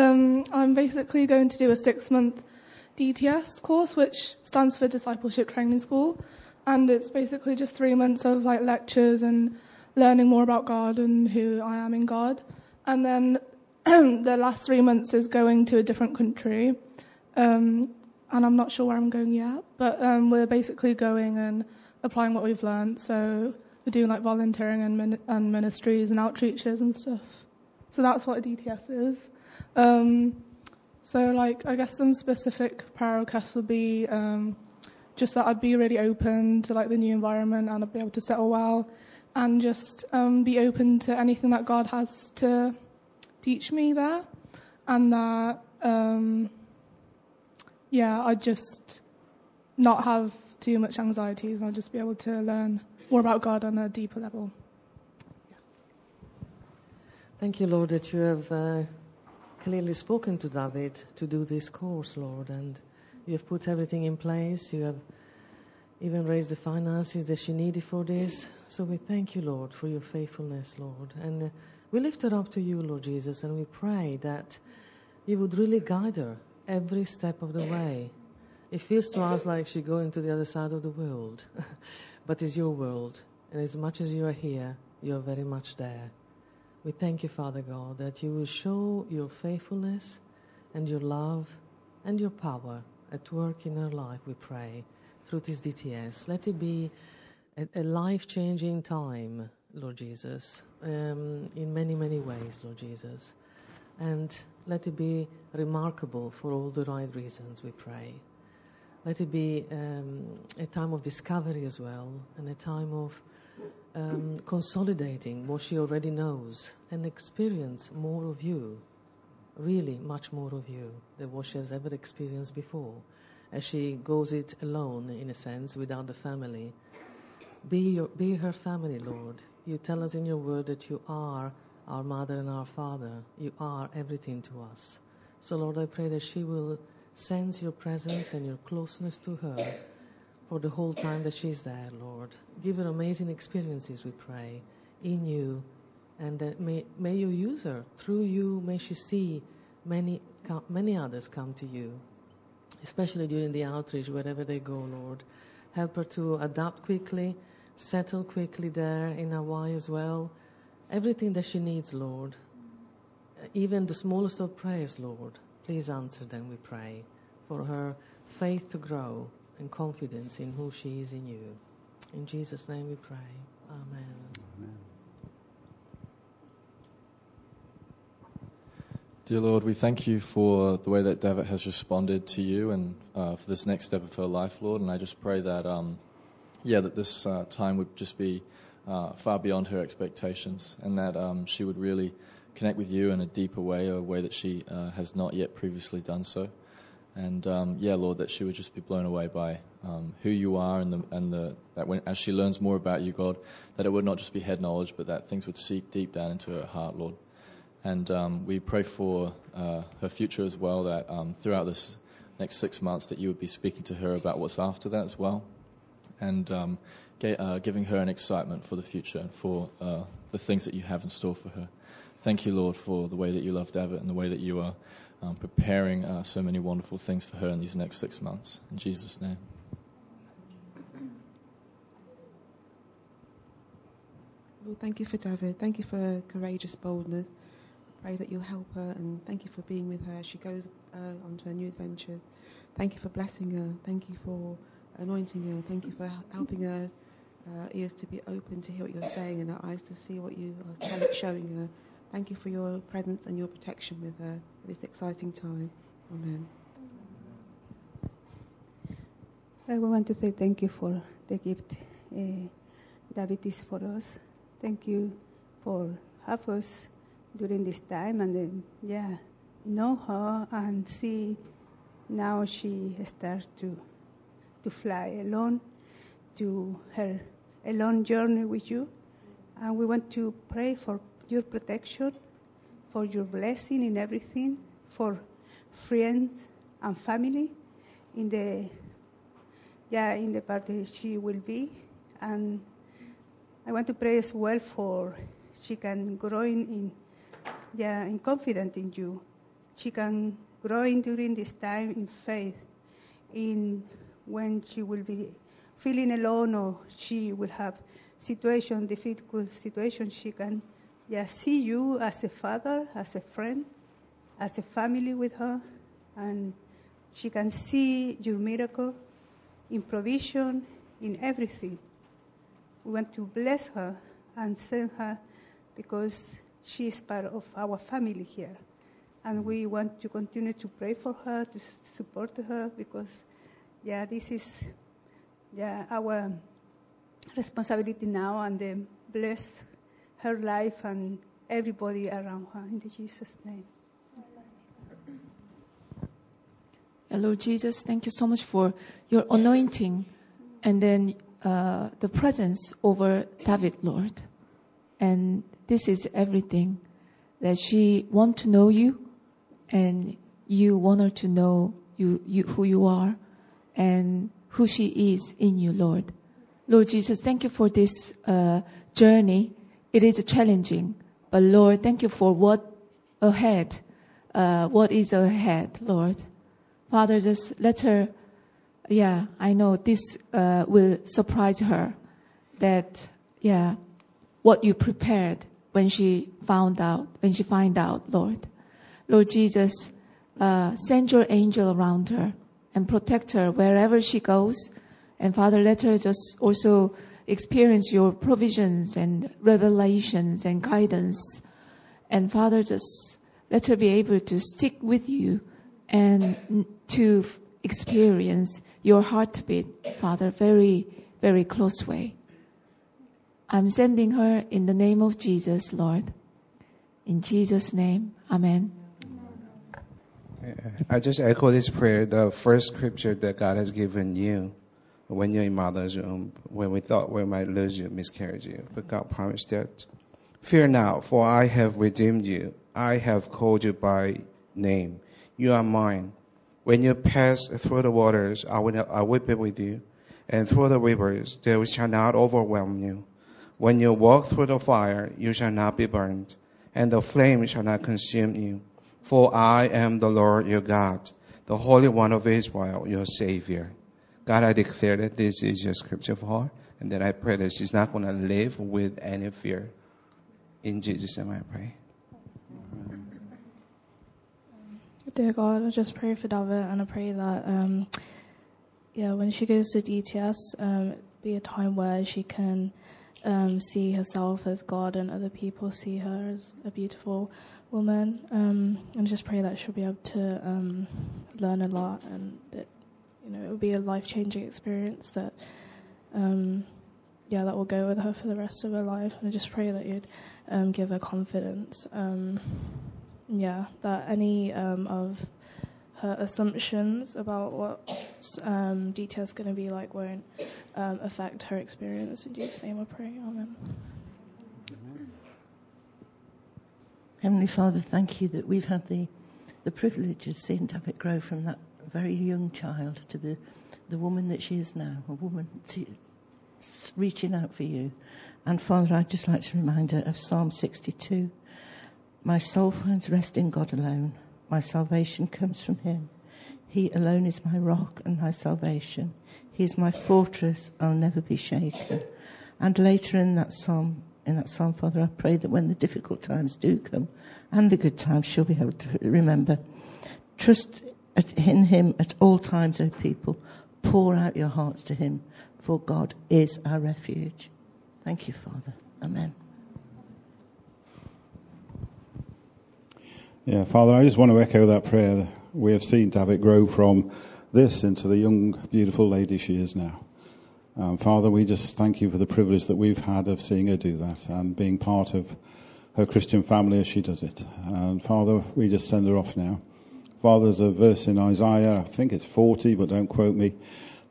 Um, I'm basically going to do a six month DTS course, which stands for Discipleship Training School, and it's basically just three months of like lectures and learning more about God and who I am in God. And then the last three months is going to a different country. Um, and I'm not sure where I'm going yet, but um, we're basically going and applying what we've learned. So we're doing like volunteering and, min- and ministries and outreaches and stuff. So that's what a DTS is. Um, so like I guess some specific prayer requests would be um, just that I'd be really open to like the new environment and I'd be able to settle well and just um, be open to anything that God has to teach me there, and that um, yeah, I'd just not have too much anxieties, and I'll just be able to learn more about God on a deeper level. Thank you, Lord, that you have uh, clearly spoken to David to do this course, Lord, and you have put everything in place. You have even raised the finances that she needed for this. So we thank you, Lord, for your faithfulness, Lord. And uh, we lift her up to you, Lord Jesus, and we pray that you would really guide her every step of the way. It feels to us like she's going to the other side of the world, but it's your world. And as much as you are here, you're very much there. We thank you, Father God, that you will show your faithfulness and your love and your power at work in her life, we pray through this DTS. Let it be a, a life changing time, Lord Jesus, um, in many, many ways, Lord Jesus. And let it be remarkable for all the right reasons, we pray. Let it be um, a time of discovery as well, and a time of um, consolidating what she already knows and experience more of you, really much more of you than what she has ever experienced before as she goes it alone, in a sense, without the family. Be, your, be her family, Lord. You tell us in your word that you are our mother and our father. You are everything to us. So, Lord, I pray that she will sense your presence and your closeness to her for the whole time that she's there, Lord. Give her amazing experiences, we pray, in you. And that may, may you use her. Through you, may she see many, many others come to you especially during the outreach, wherever they go, Lord. Help her to adapt quickly, settle quickly there in Hawaii as well. Everything that she needs, Lord. Even the smallest of prayers, Lord. Please answer them, we pray, for her faith to grow and confidence in who she is in you. In Jesus' name we pray. Amen. Amen. Dear Lord, we thank you for the way that David has responded to you and uh, for this next step of her life, Lord. And I just pray that, um, yeah, that this uh, time would just be uh, far beyond her expectations and that um, she would really connect with you in a deeper way, a way that she uh, has not yet previously done so. And um, yeah, Lord, that she would just be blown away by um, who you are and, the, and the, that when, as she learns more about you, God, that it would not just be head knowledge, but that things would seep deep down into her heart, Lord. And um, we pray for uh, her future as well, that um, throughout this next six months that you would be speaking to her about what's after that as well. And um, uh, giving her an excitement for the future and for uh, the things that you have in store for her. Thank you, Lord, for the way that you love David and the way that you are um, preparing uh, so many wonderful things for her in these next six months. In Jesus' name. Lord, thank you for David. Thank you for courageous boldness pray that you'll help her and thank you for being with her as she goes uh, on to her new adventure. Thank you for blessing her. Thank you for anointing her. Thank you for helping her uh, ears to be open to hear what you're saying and her eyes to see what you are showing her. Thank you for your presence and your protection with her at this exciting time. Amen. I want to say thank you for the gift uh, David is for us. Thank you for help us during this time and then yeah know her and see now she starts to to fly alone to her alone journey with you and we want to pray for your protection for your blessing in everything for friends and family in the yeah in the part that she will be and i want to pray as well for she can grow in, in yeah, and confident in you. she can grow in during this time in faith, in when she will be feeling alone or she will have situation, difficult situation, she can yeah, see you as a father, as a friend, as a family with her, and she can see your miracle in provision, in everything. We want to bless her and send her because she is part of our family here. And we want to continue to pray for her, to support her, because, yeah, this is yeah, our responsibility now, and then bless her life and everybody around her. In the Jesus' name. Lord Jesus, thank you so much for your anointing and then uh, the presence over David, Lord. And this is everything that she want to know you and you want her to know you, you who you are and who she is in you, Lord. Lord Jesus, thank you for this uh, journey. It is challenging, but Lord, thank you for what ahead, uh, what is ahead, Lord. Father, just let her, yeah, I know this uh, will surprise her that, yeah, what you prepared when she found out, when she find out, Lord. Lord Jesus, uh, send your angel around her and protect her wherever she goes. And Father, let her just also experience your provisions and revelations and guidance. And Father, just let her be able to stick with you and to experience your heartbeat, Father, very, very close way. I'm sending her in the name of Jesus, Lord. In Jesus' name, Amen. I just echo this prayer, the first scripture that God has given you when you're in mother's womb, um, when we thought we might lose you, miscarriage you. But God promised that. Fear not, for I have redeemed you. I have called you by name. You are mine. When you pass through the waters, I will, I will be with you. And through the rivers, they shall not overwhelm you. When you walk through the fire, you shall not be burned, and the flame shall not consume you. For I am the Lord your God, the Holy One of Israel, your Savior. God, I declare that this is your scripture for her, and that I pray that she's not going to live with any fear. In Jesus' name I pray. Dear God, I just pray for David and I pray that, um, yeah, when she goes to DTS, um, be a time where she can um, see herself as God and other people see her as a beautiful woman. Um, and just pray that she'll be able to um, learn a lot and you know, it would be a life changing experience that, um, yeah, that will go with her for the rest of her life. And I just pray that you'd um, give her confidence. Um, yeah, that any um, of her assumptions about what um, DTS is going to be like won't um, affect her experience. In Jesus' name I pray. Amen. Heavenly Father, thank you that we've had the, the privilege of seeing David grow from that very young child to the, the woman that she is now, a woman to, reaching out for you. And Father, I'd just like to remind her of Psalm 62. My soul finds rest in God alone. My salvation comes from Him. He alone is my rock and my salvation. He is my fortress. I'll never be shaken. And later in that psalm, in that psalm, Father, I pray that when the difficult times do come and the good times, she'll be able to remember. Trust in Him at all times, O people. Pour out your hearts to Him, for God is our refuge. Thank you, Father. Amen. Yeah, Father, I just want to echo that prayer. We have seen David grow from this into the young, beautiful lady she is now. Um, Father, we just thank you for the privilege that we've had of seeing her do that and being part of her Christian family as she does it. And Father, we just send her off now. Father, there's a verse in Isaiah, I think it's 40, but don't quote me,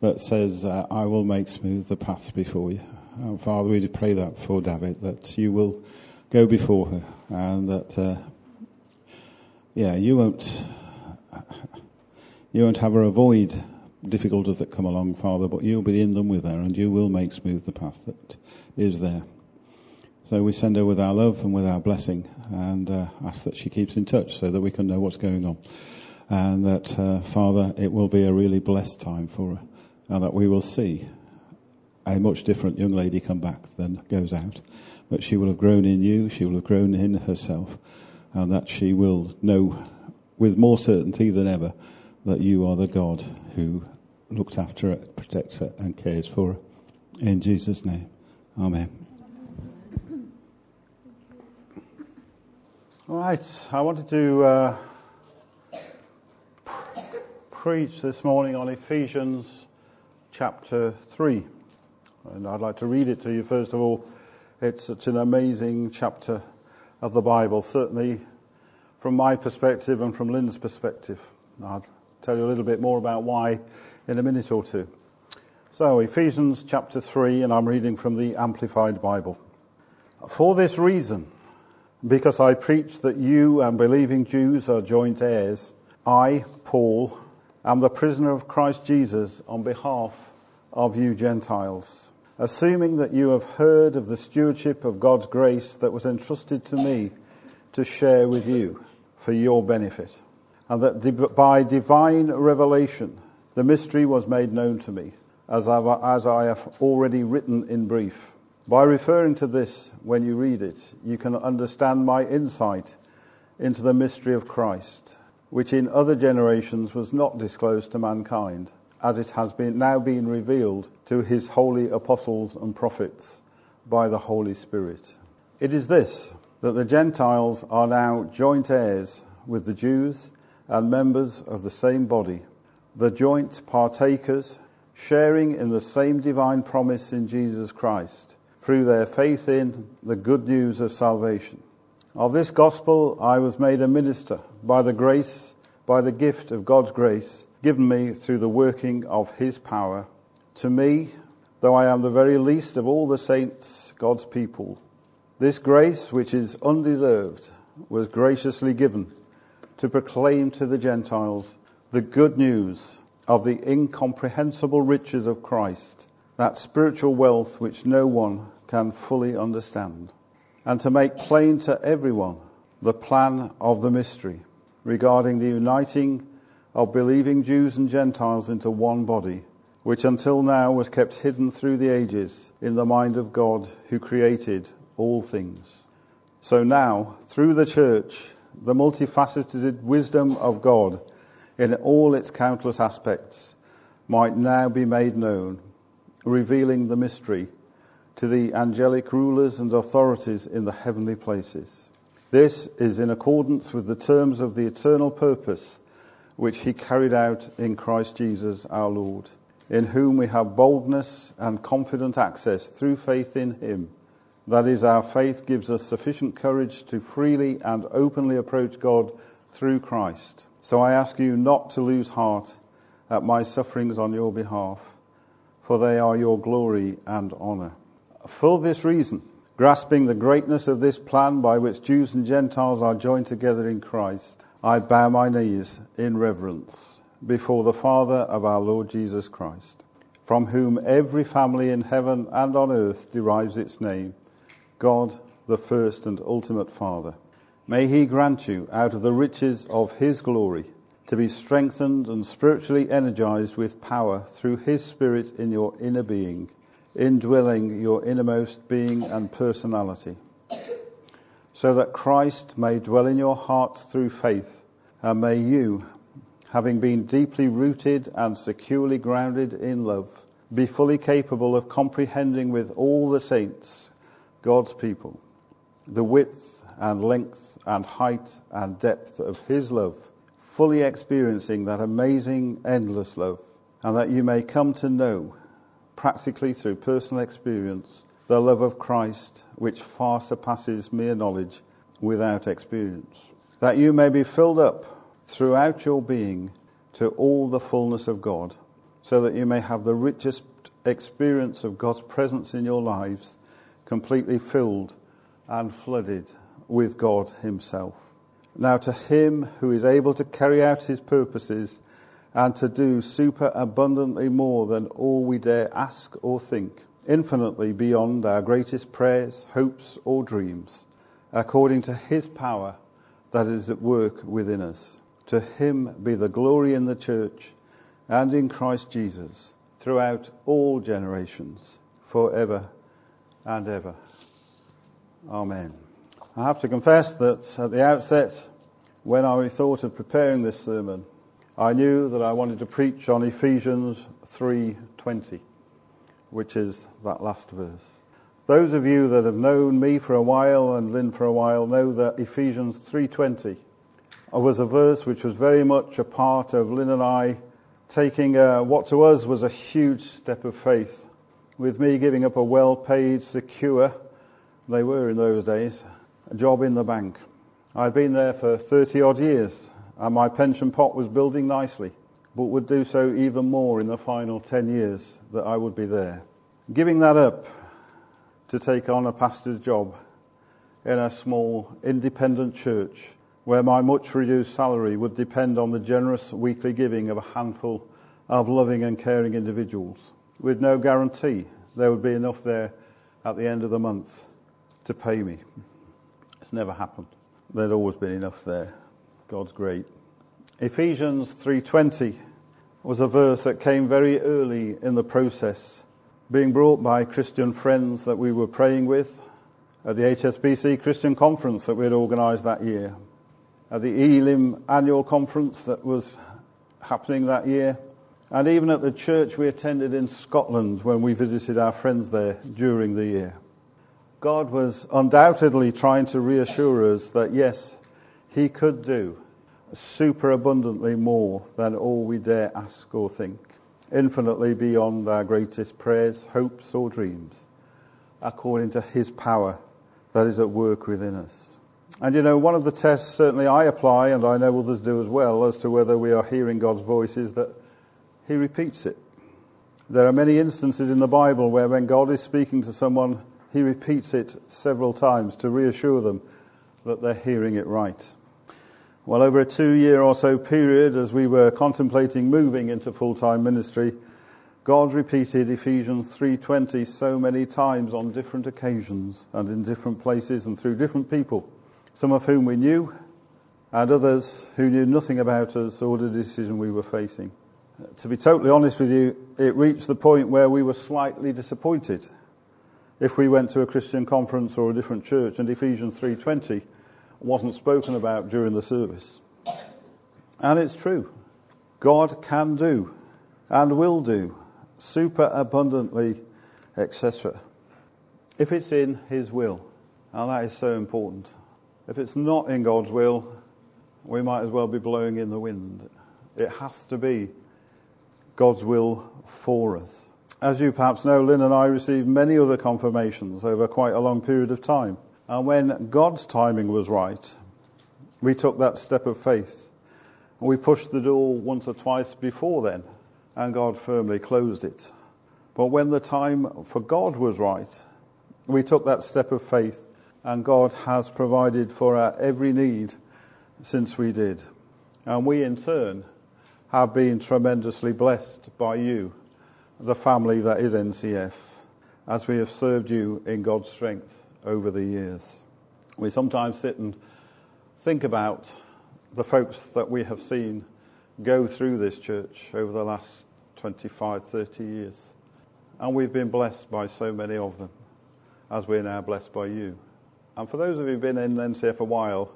that says, uh, I will make smooth the paths before you. And Father, we pray that for David, that you will go before her and that uh, yeah, you won't, you won't have her avoid difficulties that come along, Father, but you'll be in them with her and you will make smooth the path that is there. So we send her with our love and with our blessing and uh, ask that she keeps in touch so that we can know what's going on. And that, uh, Father, it will be a really blessed time for her and that we will see a much different young lady come back than goes out. But she will have grown in you, she will have grown in herself, and that she will know with more certainty than ever that you are the God who looked after her, protects her, and cares for her. In Jesus' name, Amen. All right, I wanted to uh, preach this morning on Ephesians chapter 3. And I'd like to read it to you first of all. It's such an amazing chapter of the Bible, certainly from my perspective and from Lynn's perspective. I'll tell you a little bit more about why in a minute or two. So, Ephesians chapter 3, and I'm reading from the Amplified Bible. For this reason, because I preach that you and believing Jews are joint heirs, I, Paul, am the prisoner of Christ Jesus on behalf of you Gentiles, assuming that you have heard of the stewardship of God's grace that was entrusted to me to share with you for your benefit, and that by divine revelation the mystery was made known to me, as I have already written in brief. By referring to this when you read it, you can understand my insight into the mystery of Christ, which in other generations was not disclosed to mankind, as it has been now been revealed to his holy apostles and prophets by the Holy Spirit. It is this that the Gentiles are now joint heirs with the Jews and members of the same body, the joint partakers, sharing in the same divine promise in Jesus Christ through their faith in the good news of salvation. Of this gospel I was made a minister by the grace, by the gift of God's grace given me through the working of his power. To me, though I am the very least of all the saints, God's people, this grace, which is undeserved, was graciously given to proclaim to the Gentiles the good news of the incomprehensible riches of Christ, that spiritual wealth which no one can fully understand, and to make plain to everyone the plan of the mystery regarding the uniting of believing Jews and Gentiles into one body, which until now was kept hidden through the ages in the mind of God who created all things. So now, through the church, the multifaceted wisdom of God in all its countless aspects might now be made known, revealing the mystery to the angelic rulers and authorities in the heavenly places. This is in accordance with the terms of the eternal purpose which he carried out in Christ Jesus our Lord, in whom we have boldness and confident access through faith in him. That is, our faith gives us sufficient courage to freely and openly approach God through Christ. So I ask you not to lose heart at my sufferings on your behalf, for they are your glory and honor. For this reason, grasping the greatness of this plan by which Jews and Gentiles are joined together in Christ, I bow my knees in reverence before the Father of our Lord Jesus Christ, from whom every family in heaven and on earth derives its name, God, the first and ultimate Father. May He grant you, out of the riches of His glory, to be strengthened and spiritually energized with power through His Spirit in your inner being indwelling your innermost being and personality, so that Christ may dwell in your hearts through faith, and may you, having been deeply rooted and securely grounded in love, be fully capable of comprehending with all the saints, God's people, the width and length and height and depth of His love, fully experiencing that amazing, endless love, and that you may come to know practically through personal experience, the love of Christ, which far surpasses mere knowledge without experience. That you may be filled up throughout your being to all the fullness of God, so that you may have the richest experience of God's presence in your lives, completely filled and flooded with God Himself. Now, to Him who is able to carry out His purposes and to do super abundantly more than all we dare ask or think, infinitely beyond our greatest prayers, hopes, or dreams, according to his power that is at work within us. To him be the glory in the church and in Christ Jesus throughout all generations, forever and ever. Amen. I have to confess that at the outset, when I thought of preparing this sermon, I knew that I wanted to preach on Ephesians 3:20, which is that last verse. Those of you that have known me for a while and Lynn for a while know that Ephesians 3:20 was a verse which was very much a part of Lynn and I taking a, what to us was a huge step of faith, with me giving up a well-paid, secure, they were in those days, a job in the bank. I'd been there for 30 odd years, and my pension pot was building nicely, but would do so even more in the final 10 years that I would be there. Giving that up to take on a pastor's job in a small independent church where my much reduced salary would depend on the generous weekly giving of a handful of loving and caring individuals, with no guarantee there would be enough there at the end of the month to pay me. It's never happened. There'd always been enough there. God's great. Ephesians 3:20 was a verse that came very early in the process, being brought by Christian friends that we were praying with at the HSBC Christian conference that we had organized that year at the Elim annual conference that was happening that year, and even at the church we attended in Scotland when we visited our friends there during the year. God was undoubtedly trying to reassure us that yes, He could do super abundantly more than all we dare ask or think, infinitely beyond our greatest prayers, hopes, or dreams, according to His power that is at work within us. And you know, one of the tests certainly I apply, and I know others do as well, as to whether we are hearing God's voice is that He repeats it. There are many instances in the Bible where when God is speaking to someone, He repeats it several times to reassure them that they're hearing it right. Well, over a two year or so period, as we were contemplating moving into full time ministry, God repeated Ephesians 3:20 so many times on different occasions and in different places and through different people some of whom we knew, and others who knew nothing about us or the decision we were facing. To be totally honest with you, it reached the point where we were slightly disappointed if we went to a Christian conference or a different church and Ephesians 3:20 wasn't spoken about during the service. And it's true. God can do and will do super abundantly, etc. If it's in his will. And that is so important. If it's not in God's will, we might as well be blowing in the wind. It has to be God's will for us. As you perhaps know, Lynn and I received many other confirmations over quite a long period of time. And when God's timing was right, we took that step of faith. We pushed the door once or twice before then, and God firmly closed it. But when the time for God was right, we took that step of faith and God has provided for our every need since we did. And we, in turn, have been tremendously blessed by you, the family that is NCF, as we have served you in God's strength over the years. We sometimes sit and think about the folks that we have seen go through this church over the last 25, 30 years. And we've been blessed by so many of them, as we're now blessed by you. And for those of you who've been in NCF a while,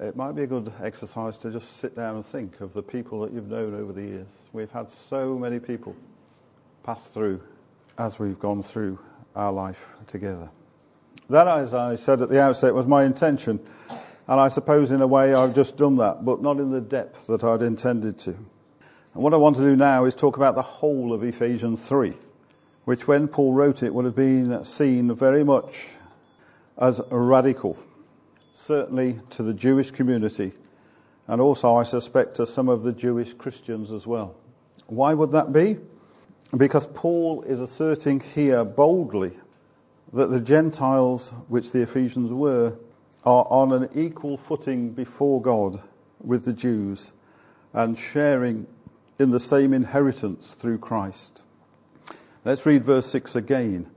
it might be a good exercise to just sit down and think of the people that you've known over the years. We've had so many people pass through as we've gone through our life together. That, as I said at the outset, was my intention. And I suppose in a way I've just done that, but not in the depth that I'd intended to. And what I want to do now is talk about the whole of Ephesians 3, which when Paul wrote it would have been seen very much as radical, certainly to the Jewish community, and also, I suspect, to some of the Jewish Christians as well. Why would that be? Because Paul is asserting here boldly that the Gentiles, which the Ephesians were, are on an equal footing before God with the Jews and sharing in the same inheritance through Christ. Let's read verse 6 again.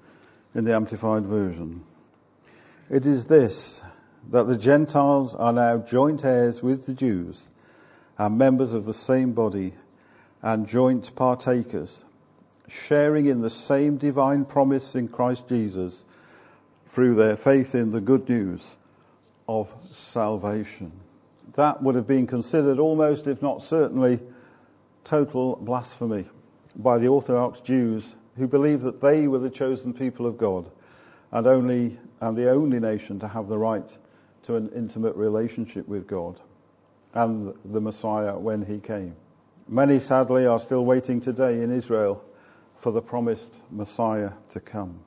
in the Amplified Version. It is this that the Gentiles are now joint heirs with the Jews and members of the same body and joint partakers, sharing in the same divine promise in Christ Jesus through their faith in the good news of salvation. That would have been considered almost, if not certainly, total blasphemy by the Orthodox Jews who believed that they were the chosen people of God and only and the only nation to have the right to an intimate relationship with God and the Messiah when he came. Many, sadly, are still waiting today in Israel for the promised Messiah to come.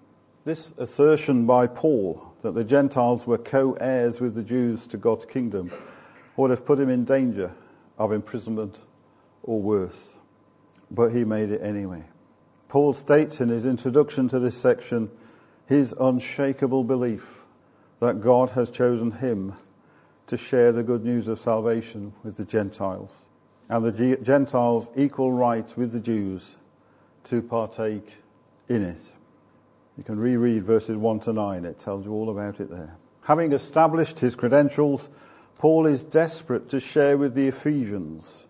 This assertion by Paul that the Gentiles were co heirs with the Jews to God's kingdom would have put him in danger of imprisonment or worse. But he made it anyway. Paul states in his introduction to this section his unshakable belief that God has chosen him to share the good news of salvation with the Gentiles, and the Gentiles' equal right with the Jews to partake in it. You can reread verses 1 to 9, it tells you all about it there. Having established his credentials, Paul is desperate to share with the Ephesians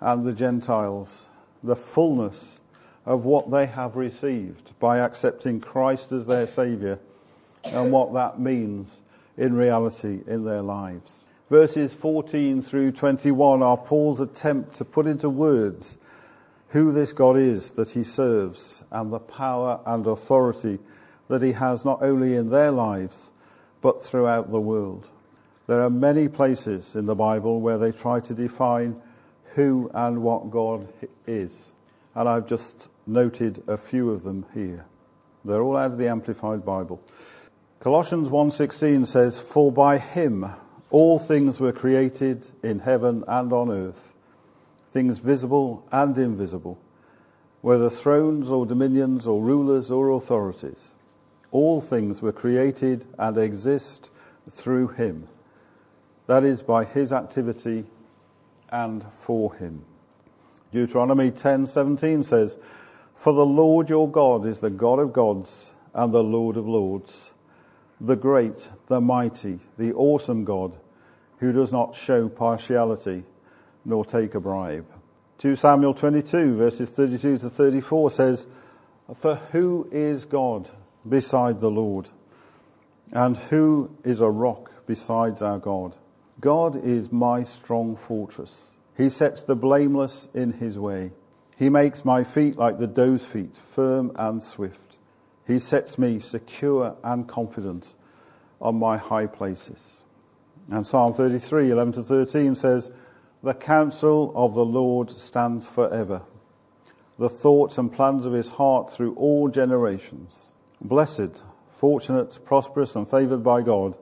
and the Gentiles the fullness of what they have received by accepting Christ as their Saviour and what that means in reality in their lives. Verses 14 through 21 are Paul's attempt to put into words who this God is that he serves and the power and authority that he has not only in their lives but throughout the world. There are many places in the Bible where they try to define who and what God is. And I've just noted a few of them here. They're all out of the Amplified Bible. Colossians 1:16 says, "For by him all things were created in heaven and on earth, things visible and invisible, whether thrones or dominions or rulers or authorities. All things were created and exist through him. That is by his activity and for him." Deuteronomy 10:17 says, "For the Lord your God is the God of gods and the Lord of lords." the great, the mighty, the awesome God who does not show partiality nor take a bribe. 2 Samuel 22, verses 32 to 34 says, For who is God beside the Lord? And who is a rock besides our God? God is my strong fortress. He sets the blameless in his way. He makes my feet like the doe's feet, firm and swift. He sets me secure and confident on my high places. And Psalm 33, 11 to 13 says, The counsel of the Lord stands forever, the thoughts and plans of his heart through all generations. Blessed, fortunate, prosperous, and favored by God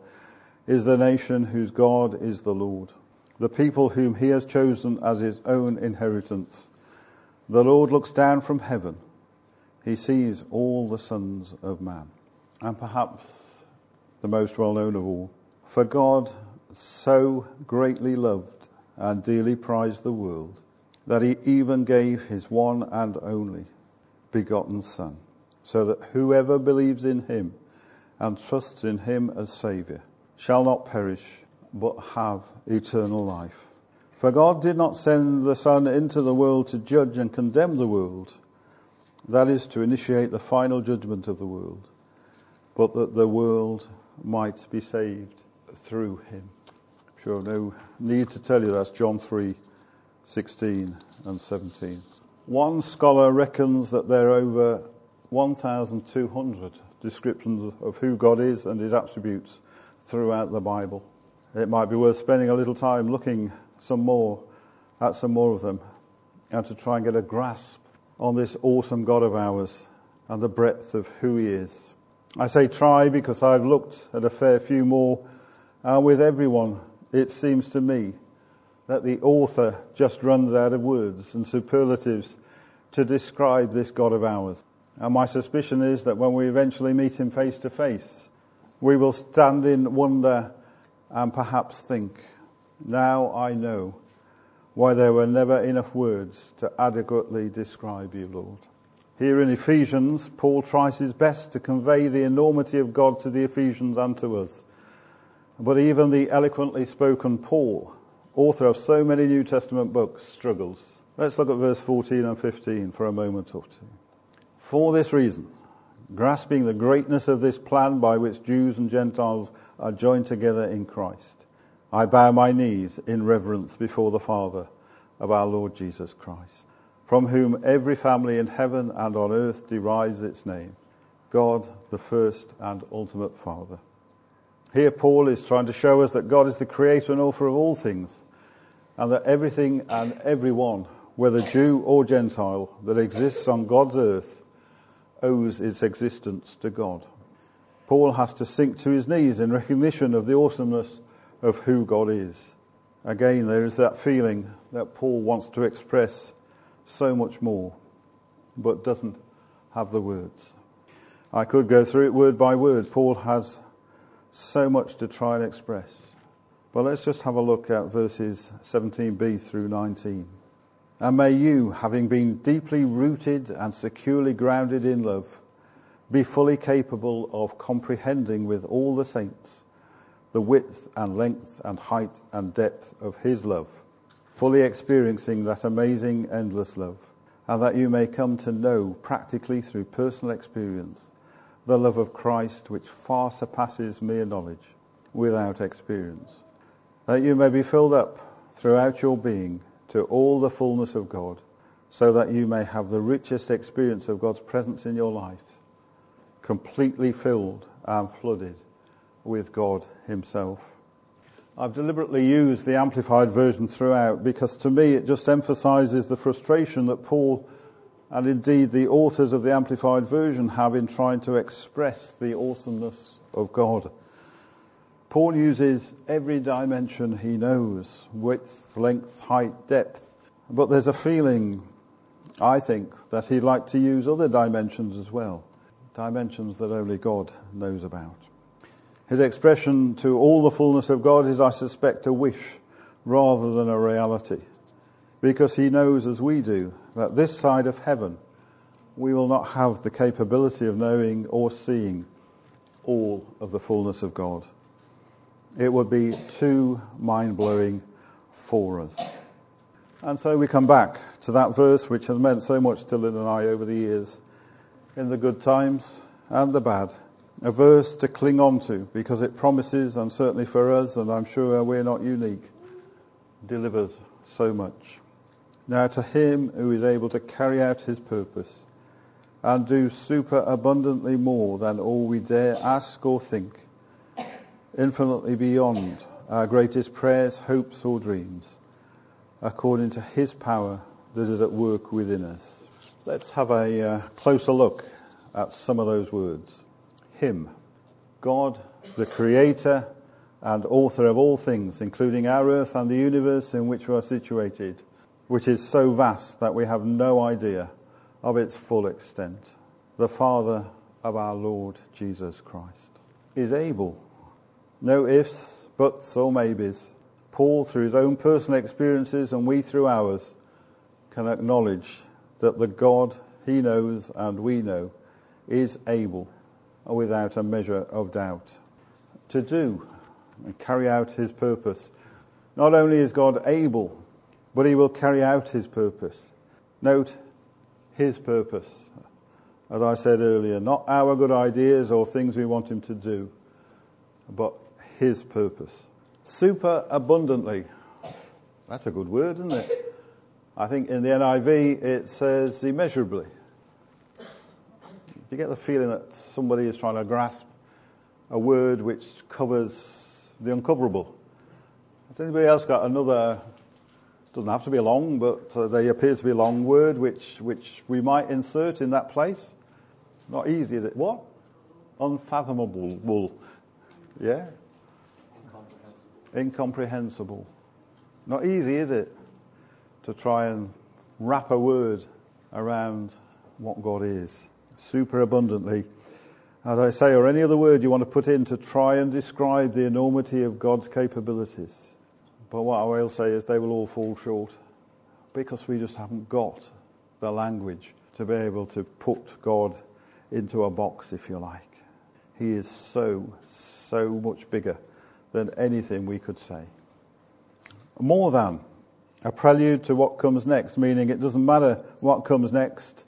is the nation whose God is the Lord, the people whom he has chosen as his own inheritance. The Lord looks down from heaven he sees all the sons of man. And perhaps the most well known of all. For God so greatly loved and dearly prized the world that he even gave his one and only begotten Son, so that whoever believes in him and trusts in him as Saviour shall not perish, but have eternal life. For God did not send the Son into the world to judge and condemn the world that is to initiate the final judgment of the world, but that the world might be saved through him. Sure no need to tell you that's John 3 16 and 17. One scholar reckons that there are over 1,200 descriptions of who God is and his attributes throughout the Bible. It might be worth spending a little time looking some more at some more of them and to try and get a grasp on this awesome God of ours and the breadth of who He is. I say try because I've looked at a fair few more, and with everyone, it seems to me that the author just runs out of words and superlatives to describe this God of ours. And my suspicion is that when we eventually meet Him face to face, we will stand in wonder and perhaps think, now I know why there were never enough words to adequately describe you, Lord. Here in Ephesians, Paul tries his best to convey the enormity of God to the Ephesians and to us. But even the eloquently spoken Paul, author of so many New Testament books, struggles. Let's look at verse 14 and 15 for a moment or two. For this reason, grasping the greatness of this plan by which Jews and Gentiles are joined together in Christ, I bow my knees in reverence before the Father of our Lord Jesus Christ from whom every family in heaven and on earth derives its name God, the first and ultimate Father. Here, Paul is trying to show us that God is the creator and author of all things, and that everything and everyone, whether Jew or Gentile, that exists on God's earth owes its existence to God. Paul has to sink to his knees in recognition of the awesomeness of who God is. Again, there is that feeling that Paul wants to express so much more, but doesn't have the words. I could go through it word by word. Paul has so much to try and express. But let's just have a look at verses 17b through 19. And may you, having been deeply rooted and securely grounded in love, be fully capable of comprehending with all the saints the width and length and height and depth of his love fully experiencing that amazing, endless love, and that you may come to know practically through personal experience the love of Christ which far surpasses mere knowledge without experience. That you may be filled up throughout your being to all the fullness of God, so that you may have the richest experience of God's presence in your life, completely filled and flooded with God Himself. I've deliberately used the Amplified Version throughout because to me it just emphasizes the frustration that Paul and indeed the authors of the Amplified Version have in trying to express the awesomeness of God. Paul uses every dimension he knows width, length, height, depth. But there's a feeling, I think, that he'd like to use other dimensions as well, dimensions that only God knows about. His expression to all the fullness of God is, I suspect, a wish rather than a reality. Because he knows, as we do, that this side of heaven, we will not have the capability of knowing or seeing all of the fullness of God. It would be too mind blowing for us. And so we come back to that verse which has meant so much to Lynn and I over the years, in the good times and the bad a verse to cling on to because it promises, and certainly for us, and I'm sure we're not unique, delivers so much. Now, to him who is able to carry out his purpose and do super abundantly more than all we dare ask or think, infinitely beyond our greatest prayers, hopes, or dreams, according to his power that is at work within us. Let's have a uh, closer look at some of those words. Him, God, the Creator and author of all things, including our earth and the universe in which we are situated, which is so vast that we have no idea of its full extent. The Father of our Lord Jesus Christ is able. No ifs, buts, or maybes. Paul, through his own personal experiences, and we through ours, can acknowledge that the God he knows and we know is able without a measure of doubt. To do and carry out his purpose. Not only is God able, but he will carry out his purpose. Note his purpose. As I said earlier, not our good ideas or things we want him to do, but his purpose. Super abundantly. That's a good word, isn't it? I think in the NIV it says immeasurably you get the feeling that somebody is trying to grasp a word which covers the uncoverable? Has anybody else got another, doesn't have to be long, but uh, they appear to be a long word which, which we might insert in that place? Not easy, is it? What? Unfathomable. Yeah? Incomprehensible. Incomprehensible. Not easy, is it? To try and wrap a word around what God is super abundantly. As I say, or any other word you want to put in to try and describe the enormity of God's capabilities. But what I will say is they will all fall short because we just haven't got the language to be able to put God into a box, if you like. He is so, so much bigger than anything we could say. More than a prelude to what comes next, meaning it doesn't matter what comes next,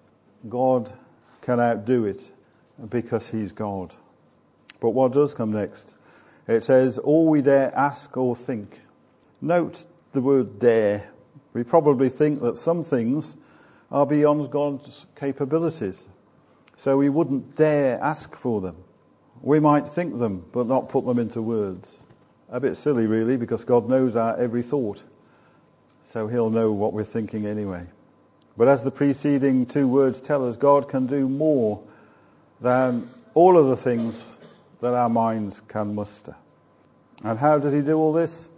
God can outdo it because He's God. But what does come next? It says, All we dare ask or think. Note the word dare. We probably think that some things are beyond God's capabilities, so we wouldn't dare ask for them. We might think them, but not put them into words. A bit silly, really, because God knows our every thought, so He'll know what we're thinking anyway. But as the preceding two words tell us, God can do more than all of the things that our minds can muster. And how does He do all this?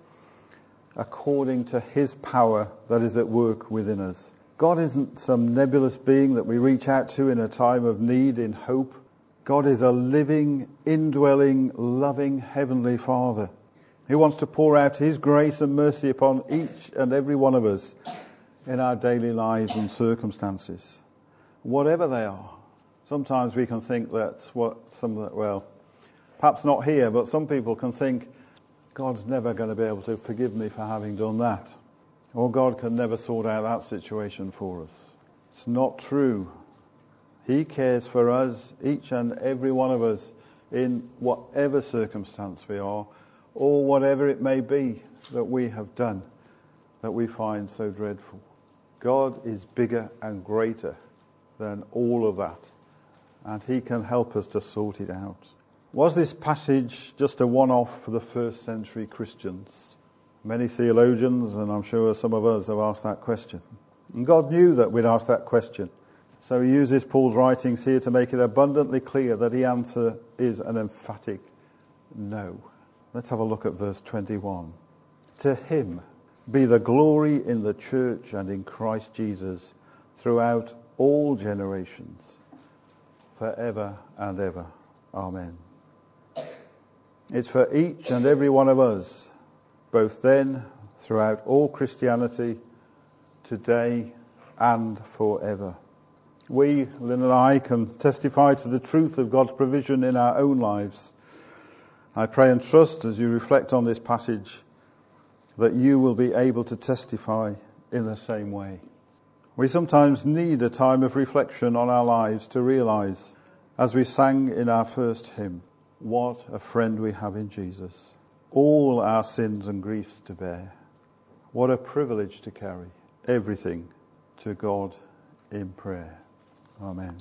According to His power that is at work within us. God isn't some nebulous being that we reach out to in a time of need, in hope. God is a living, indwelling, loving Heavenly Father who wants to pour out His grace and mercy upon each and every one of us in our daily lives and circumstances, whatever they are. Sometimes we can think that's what some, well, perhaps not here, but some people can think, God's never going to be able to forgive me for having done that. Or God can never sort out that situation for us. It's not true. He cares for us, each and every one of us, in whatever circumstance we are, or whatever it may be that we have done that we find so dreadful. God is bigger and greater than all of that, and He can help us to sort it out. Was this passage just a one off for the first century Christians? Many theologians, and I'm sure some of us, have asked that question. And God knew that we'd ask that question. So he uses Paul's writings here to make it abundantly clear that the answer is an emphatic no. Let's have a look at verse 21. To him be the glory in the church and in Christ Jesus throughout all generations, forever and ever. Amen. It's for each and every one of us, both then, throughout all Christianity, today, and forever. We, Lynn and I, can testify to the truth of God's provision in our own lives. I pray and trust as you reflect on this passage that you will be able to testify in the same way. We sometimes need a time of reflection on our lives to realize, as we sang in our first hymn, what a friend we have in Jesus. All our sins and griefs to bear. What a privilege to carry everything to God in prayer. Amen.